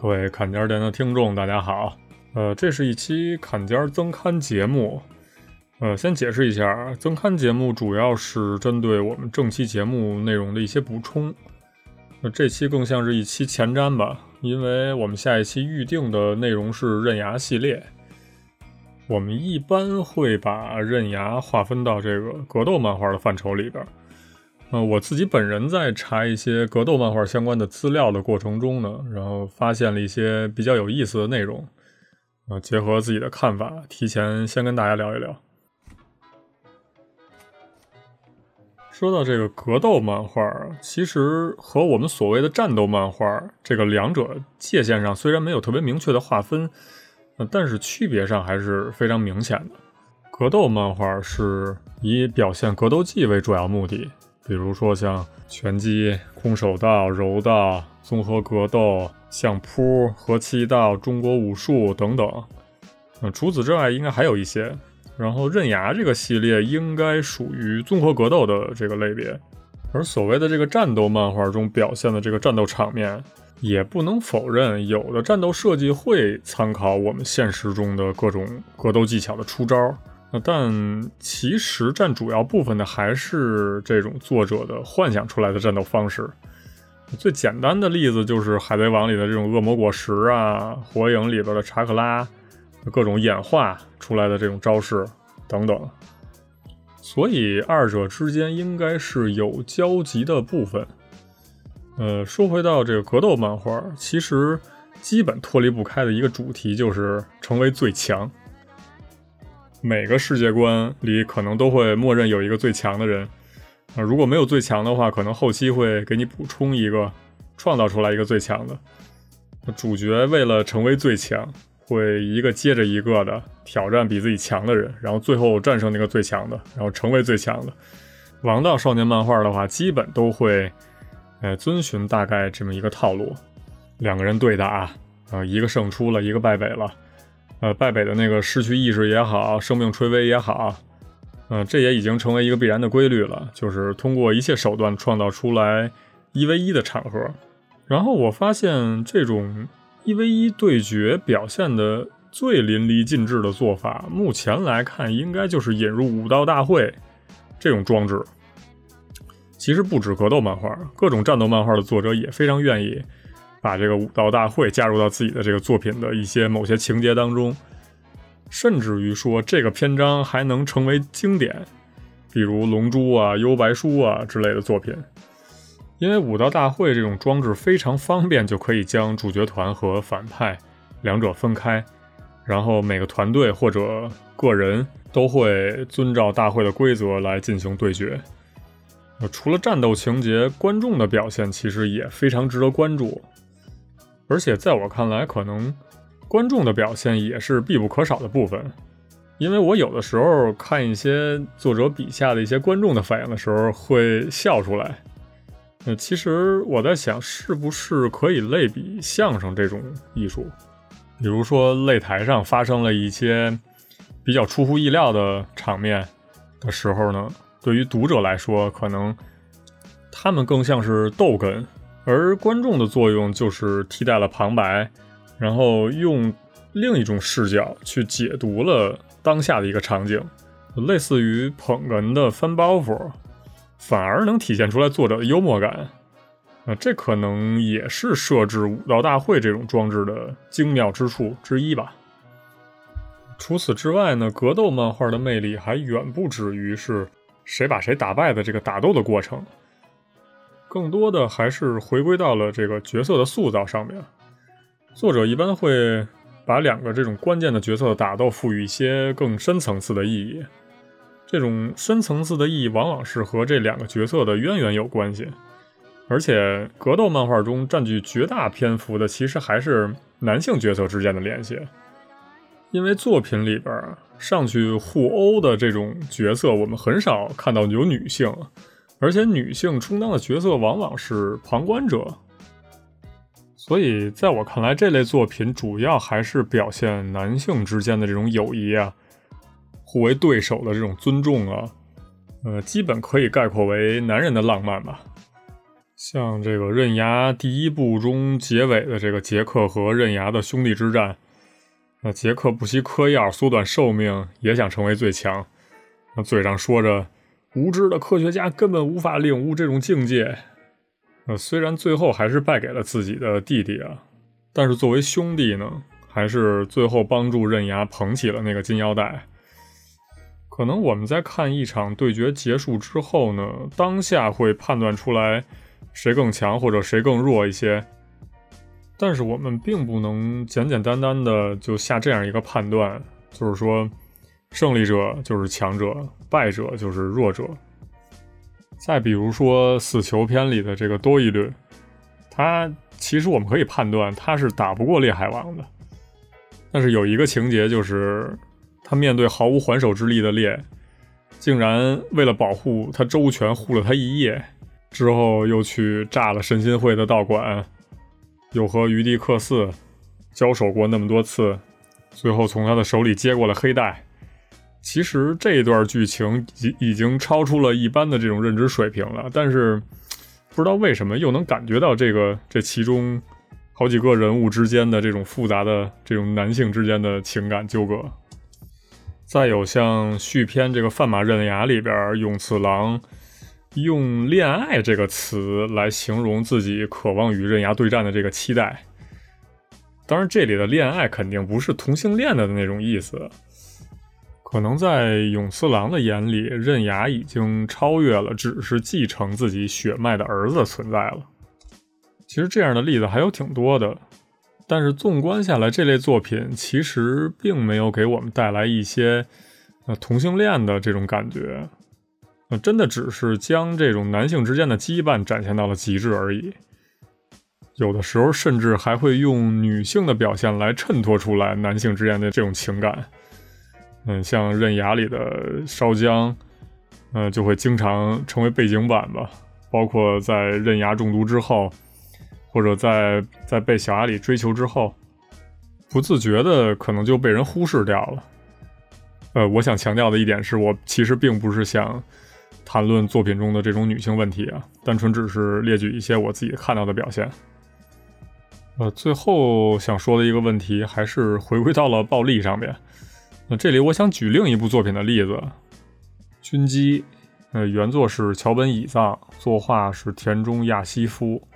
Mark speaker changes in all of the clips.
Speaker 1: 各位坎家店的听众，大家好。呃，这是一期坎家增刊节目。呃，先解释一下，增刊节目主要是针对我们正期节目内容的一些补充。那这期更像是一期前瞻吧，因为我们下一期预定的内容是刃牙系列。我们一般会把刃牙划分到这个格斗漫画的范畴里边。呃，我自己本人在查一些格斗漫画相关的资料的过程中呢，然后发现了一些比较有意思的内容，呃，结合自己的看法，提前先跟大家聊一聊。说到这个格斗漫画，其实和我们所谓的战斗漫画这个两者界限上虽然没有特别明确的划分，呃，但是区别上还是非常明显的。格斗漫画是以表现格斗技为主要目的，比如说像拳击、空手道、柔道、综合格斗、相扑、合气道、中国武术等等。嗯，除此之外，应该还有一些。然后刃牙这个系列应该属于综合格斗的这个类别，而所谓的这个战斗漫画中表现的这个战斗场面，也不能否认有的战斗设计会参考我们现实中的各种格斗技巧的出招。但其实占主要部分的还是这种作者的幻想出来的战斗方式。最简单的例子就是《海贼王》里的这种恶魔果实啊，《火影》里边的查克拉，各种演化出来的这种招式等等。所以二者之间应该是有交集的部分。呃，说回到这个格斗漫画，其实基本脱离不开的一个主题就是成为最强。每个世界观里可能都会默认有一个最强的人，啊，如果没有最强的话，可能后期会给你补充一个，创造出来一个最强的。主角为了成为最强，会一个接着一个的挑战比自己强的人，然后最后战胜那个最强的，然后成为最强的。王道少年漫画的话，基本都会，呃，遵循大概这么一个套路：两个人对打，啊，一个胜出了，一个败北了。呃，败北的那个失去意识也好，生命垂危也好，嗯、这也已经成为一个必然的规律了，就是通过一切手段创造出来一 v 一的场合。然后我发现这种一 v 一对决表现的最淋漓尽致的做法，目前来看应该就是引入武道大会这种装置。其实不止格斗漫画，各种战斗漫画的作者也非常愿意把这个武道大会加入到自己的这个作品的一些某些情节当中，甚至于说这个篇章还能成为经典，比如《龙珠》啊、《幽白书》啊之类的作品。因为武道大会这种装置非常方便，就可以将主角团和反派两者分开，然后每个团队或者个人都会遵照大会的规则来进行对决。除了战斗情节，观众的表现其实也非常值得关注。而且在我看来，可能观众的表现也是必不可少的部分，因为我有的时候看一些作者笔下的一些观众的反应的时候，会笑出来。呃，其实我在想，是不是可以类比相声这种艺术？比如说擂台上发生了一些比较出乎意料的场面的时候呢，对于读者来说，可能他们更像是逗哏，而观众的作用就是替代了旁白，然后用另一种视角去解读了当下的一个场景，类似于捧哏的翻包袱，反而能体现出来作者的幽默感。啊，这可能也是设置武道大会这种装置的精妙之处之一吧。除此之外呢，格斗漫画的魅力还远不止于是谁把谁打败的这个打斗的过程，更多的还是回归到了这个角色的塑造上面。作者一般会把两个这种关键的角色的打斗赋予一些更深层次的意义，这种深层次的意义往往是和这两个角色的渊源有关系。而且格斗漫画中占据绝大篇幅的，其实还是男性角色之间的联系。因为作品里边上去互殴的这种角色，我们很少看到有女性，而且女性充当的角色往往是旁观者。所以在我看来，这类作品主要还是表现男性之间的这种友谊啊，互为对手的这种尊重啊，呃，基本可以概括为男人的浪漫吧。像这个《刃牙》第一部中结尾的这个杰克和刃牙的兄弟之战，那杰克不惜嗑药缩短寿命，也想成为最强。那嘴上说着“无知的科学家根本无法领悟这种境界”，呃，虽然最后还是败给了自己的弟弟啊，但是作为兄弟呢，还是最后帮助刃牙捧起了那个金腰带。可能我们在看一场对决结束之后呢，当下会判断出来。谁更强或者谁更弱一些？但是我们并不能简简单单的就下这样一个判断，就是说胜利者就是强者，败者就是弱者。再比如说死囚篇里的这个多义律，他其实我们可以判断他是打不过烈海王的。但是有一个情节就是他面对毫无还手之力的烈，竟然为了保护他周全护了他一夜。之后又去炸了神心会的道馆，又和余地克斯交手过那么多次，最后从他的手里接过了黑带。其实这一段剧情已已经超出了一般的这种认知水平了，但是不知道为什么又能感觉到这个这其中好几个人物之间的这种复杂的这种男性之间的情感纠葛。再有像续篇这个范马刃牙里边永次郎。用“恋爱”这个词来形容自己渴望与刃牙对战的这个期待，当然，这里的“恋爱”肯定不是同性恋的那种意思。可能在永次郎的眼里，刃牙已经超越了只是继承自己血脉的儿子存在了。其实这样的例子还有挺多的，但是纵观下来，这类作品其实并没有给我们带来一些呃同性恋的这种感觉。呃真的只是将这种男性之间的羁绊展现到了极致而已，有的时候甚至还会用女性的表现来衬托出来男性之间的这种情感。嗯，像刃牙里的烧浆，嗯，就会经常成为背景板吧。包括在刃牙中毒之后，或者在在被小阿里追求之后，不自觉的可能就被人忽视掉了。呃，我想强调的一点是我其实并不是想。谈论作品中的这种女性问题啊，单纯只是列举一些我自己看到的表现。呃，最后想说的一个问题，还是回归到了暴力上面。那这里我想举另一部作品的例子，《军机》。呃，原作是桥本乙藏，作画是田中亚希夫，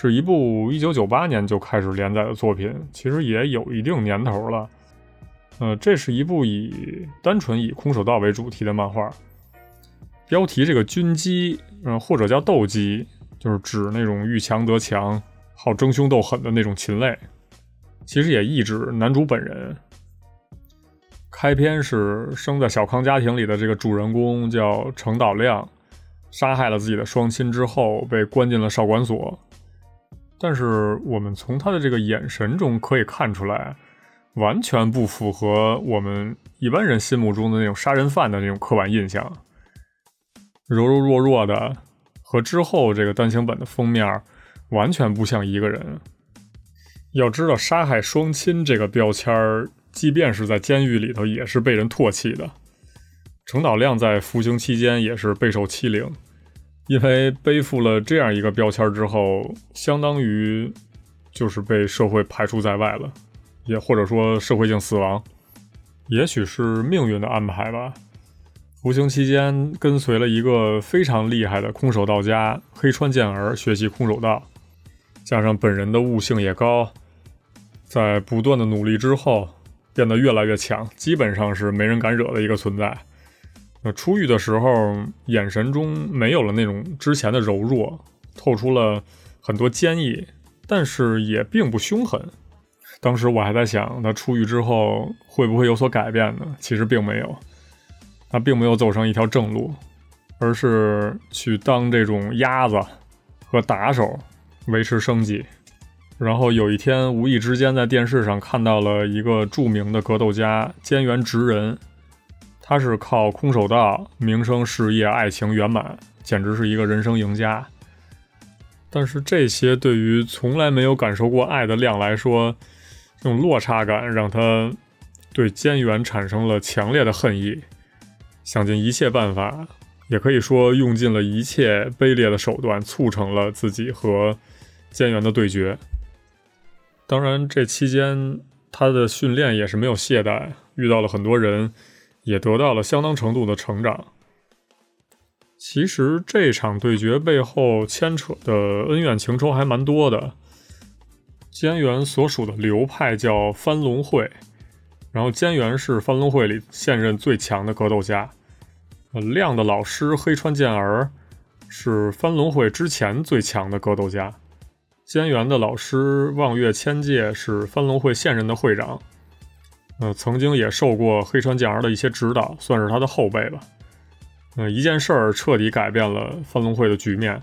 Speaker 1: 是一部1998年就开始连载的作品，其实也有一定年头了。呃，这是一部以单纯以空手道为主题的漫画。标题这个军机，嗯，或者叫斗鸡，就是指那种遇强则强、好争凶斗狠的那种禽类。其实也意指男主本人。开篇是生在小康家庭里的这个主人公叫程岛亮，杀害了自己的双亲之后被关进了少管所。但是我们从他的这个眼神中可以看出来，完全不符合我们一般人心目中的那种杀人犯的那种刻板印象。柔柔弱弱的，和之后这个单行本的封面完全不像一个人。要知道，杀害双亲这个标签儿，即便是在监狱里头，也是被人唾弃的。程岛亮在服刑期间也是备受欺凌，因为背负了这样一个标签之后，相当于就是被社会排除在外了，也或者说社会性死亡，也许是命运的安排吧。服刑期间，跟随了一个非常厉害的空手道家黑川健儿学习空手道，加上本人的悟性也高，在不断的努力之后，变得越来越强，基本上是没人敢惹的一个存在。出狱的时候，眼神中没有了那种之前的柔弱，透出了很多坚毅，但是也并不凶狠。当时我还在想，他出狱之后会不会有所改变呢？其实并没有。他并没有走上一条正路，而是去当这种鸭子和打手维持生计。然后有一天无意之间在电视上看到了一个著名的格斗家菅原直人，他是靠空手道名声、事业、爱情圆满，简直是一个人生赢家。但是这些对于从来没有感受过爱的亮来说，这种落差感让他对菅原产生了强烈的恨意，想尽一切办法，也可以说用尽了一切卑劣的手段，促成了自己和菅原的对决。当然，这期间他的训练也是没有懈怠，遇到了很多人，也得到了相当程度的成长。其实这场对决背后牵扯的恩怨情仇还蛮多的。菅原所属的流派叫番龙会，然后菅原是番龙会里现任最强的格斗家。呃，亮的老师黑川健儿是番龙会之前最强的格斗家。菅原的老师望月千介是番龙会现任的会长，呃，曾经也受过黑川健儿的一些指导，算是他的后辈吧。呃，一件事儿彻底改变了翻龙会的局面。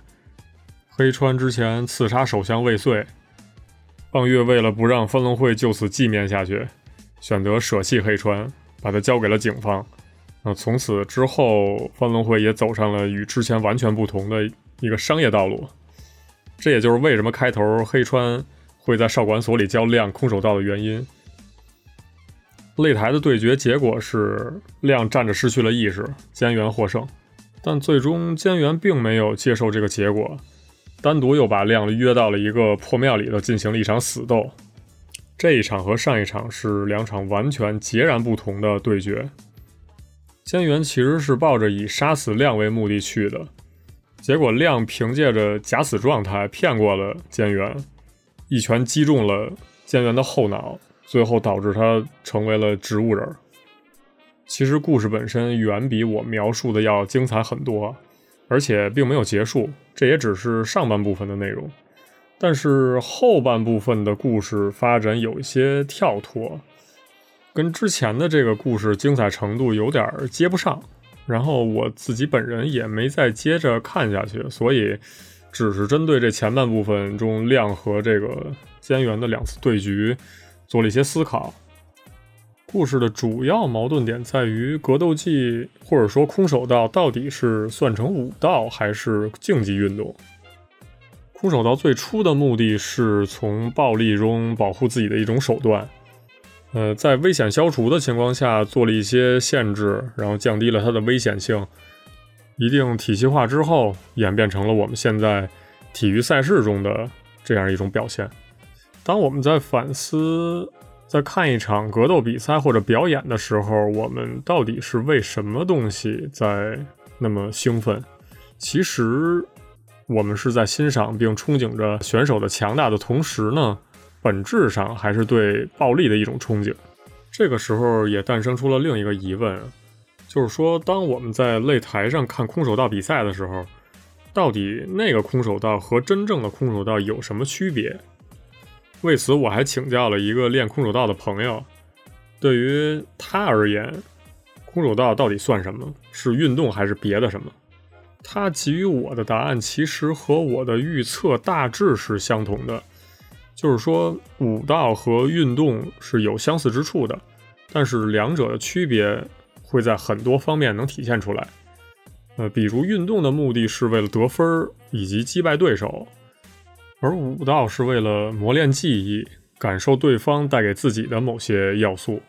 Speaker 1: 黑川之前刺杀首相未遂，望月为了不让翻龙会就此寂灭下去，选择舍弃黑川，把他交给了警方。那从此之后，翻龙会也走上了与之前完全不同的一个商业道路。这也就是为什么开头黑川会在少管所里教亮空手道的原因。擂台的对决结果是亮站着失去了意识，菅原获胜。但最终菅原并没有接受这个结果，单独又把亮约到了一个破庙里头进行了一场死斗。这一场和上一场是两场完全截然不同的对决。菅原其实是抱着以杀死亮为目的去的，结果亮凭借着假死状态骗过了菅原，一拳击中了菅原的后脑。最后导致他成为了植物人。其实故事本身远比我描述的要精彩很多，而且并没有结束，这也只是上半部分的内容。但是后半部分的故事发展有一些跳脱，跟之前的这个故事精彩程度有点接不上。然后我自己本人也没再接着看下去，所以只是针对这前半部分中亮和这个菅原的两次对局。做了一些思考。故事的主要矛盾点在于格斗技或者说空手道到底是算成武道还是竞技运动？空手道最初的目的是从暴力中保护自己的一种手段，呃，在危险消除的情况下做了一些限制，然后降低了它的危险性。一定体系化之后，演变成了我们现在体育赛事中的这样一种表现。当我们在反思、在看一场格斗比赛或者表演的时候，我们到底是为什么东西在那么兴奋？其实，我们是在欣赏并憧憬着选手的强大的同时呢，本质上还是对暴力的一种憧憬。这个时候也诞生出了另一个疑问，就是说，当我们在擂台上看空手道比赛的时候，到底那个空手道和真正的空手道有什么区别？为此，我还请教了一个练空手道的朋友。对于他而言，空手道到底算什么？是运动还是别的什么？他给予我的答案其实和我的预测大致是相同的，就是说武道和运动是有相似之处的，但是两者的区别会在很多方面能体现出来。呃，比如运动的目的是为了得分以及击败对手。而武道是为了磨练技艺，感受对方带给自己的某些要素。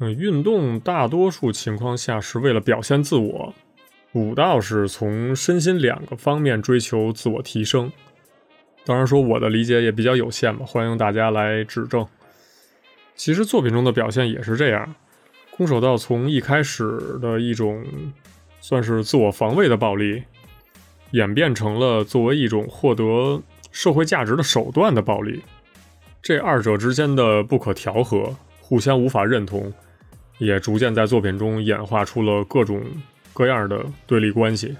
Speaker 1: 嗯，运动大多数情况下是为了表现自我，武道是从身心两个方面追求自我提升。当然说我的理解也比较有限吧，欢迎大家来指正。其实作品中的表现也是这样，空手道从一开始的一种算是自我防卫的暴力，演变成了作为一种获得。社会价值的手段的暴力，这二者之间的不可调和，互相无法认同，也逐渐在作品中演化出了各种各样的对立关系。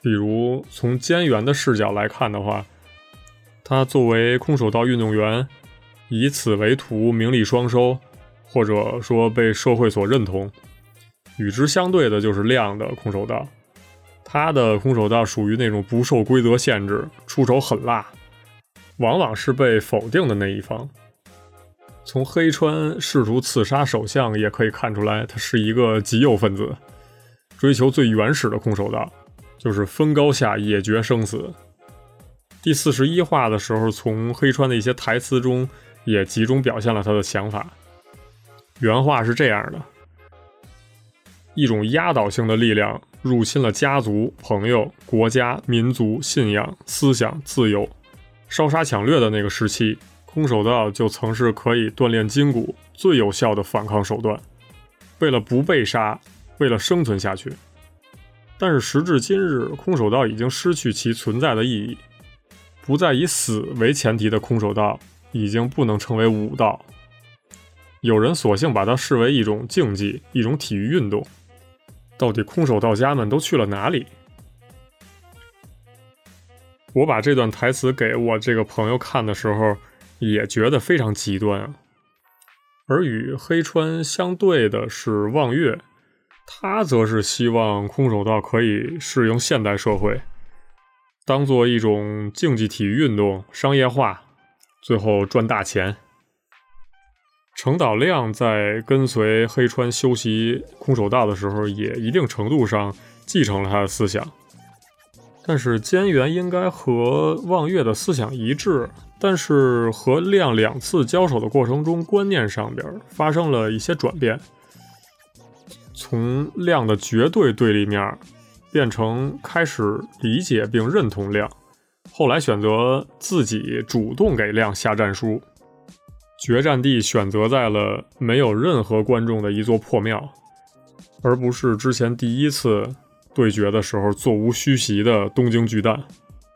Speaker 1: 比如从菅原的视角来看的话，他作为空手道运动员，以此为图，名利双收，或者说被社会所认同。与之相对的就是亮的空手道。他的空手道属于那种不受规则限制、出手狠辣，往往是被否定的那一方。从黑川试图刺杀首相也可以看出来，他是一个极右分子，追求最原始的空手道，就是分高下、也决生死。第四十一话的时候，从黑川的一些台词中也集中表现了他的想法。原话是这样的：一种压倒性的力量入侵了家族、朋友、国家、民族、信仰、思想、自由。烧杀抢掠的那个时期，空手道就曾是可以锻炼筋骨最有效的反抗手段。为了不被杀，为了生存下去。但是时至今日，空手道已经失去其存在的意义。不再以死为前提的空手道已经不能称为武道。有人索性把它视为一种竞技，一种体育运动。到底空手道家们都去了哪里？我把这段台词给我这个朋友看的时候，也觉得非常极端啊。而与黑川相对的是望月，他则是希望空手道可以适应现代社会，当做一种竞技体育运动，商业化，最后赚大钱。程岛亮在跟随黑川修习空手道的时候，也一定程度上继承了他的思想。但是菅原应该和望月的思想一致，但是和亮两次交手的过程中，观念上边发生了一些转变，从亮的绝对对立面变成开始理解并认同亮，后来选择自己主动给亮下战书。决战地选择在了没有任何观众的一座破庙，而不是之前第一次对决的时候座无虚席的东京巨蛋，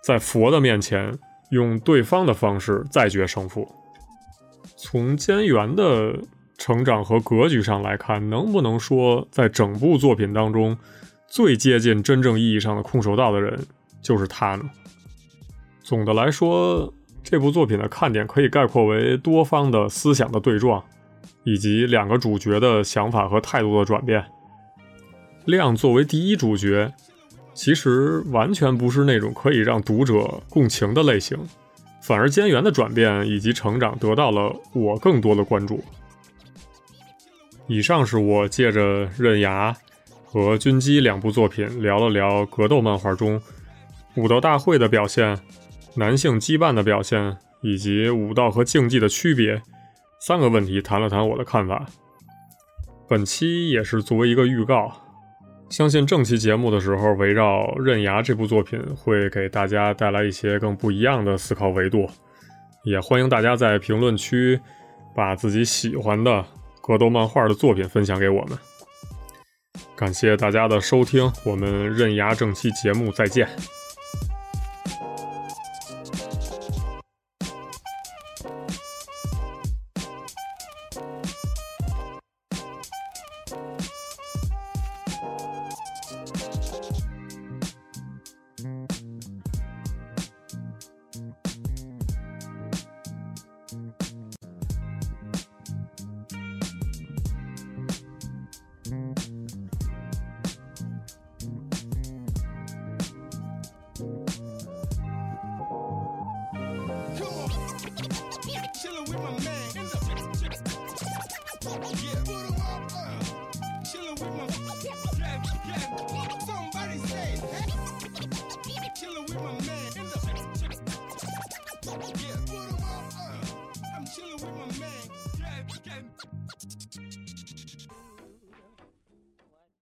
Speaker 1: 在佛的面前用对方的方式再决胜负。从菅原的成长和格局上来看，能不能说在整部作品当中最接近真正意义上的空手道的人就是他呢？总的来说。这部作品的看点可以概括为多方的思想的对撞，以及两个主角的想法和态度的转变。亮作为第一主角，其实完全不是那种可以让读者共情的类型，反而菅原的转变以及成长得到了我更多的关注。以上是我借着《刃牙》和《军机》两部作品聊了聊格斗漫画中武斗大会的表现。男性羁绊的表现以及武道和竞技的区别，三个问题谈了谈我的看法。本期也是作为一个预告，相信正期节目的时候，围绕《刃牙》这部作品会给大家带来一些更不一样的思考维度。也欢迎大家在评论区把自己喜欢的格斗漫画的作品分享给我们。感谢大家的收听，我们《刃牙》正期节目再见。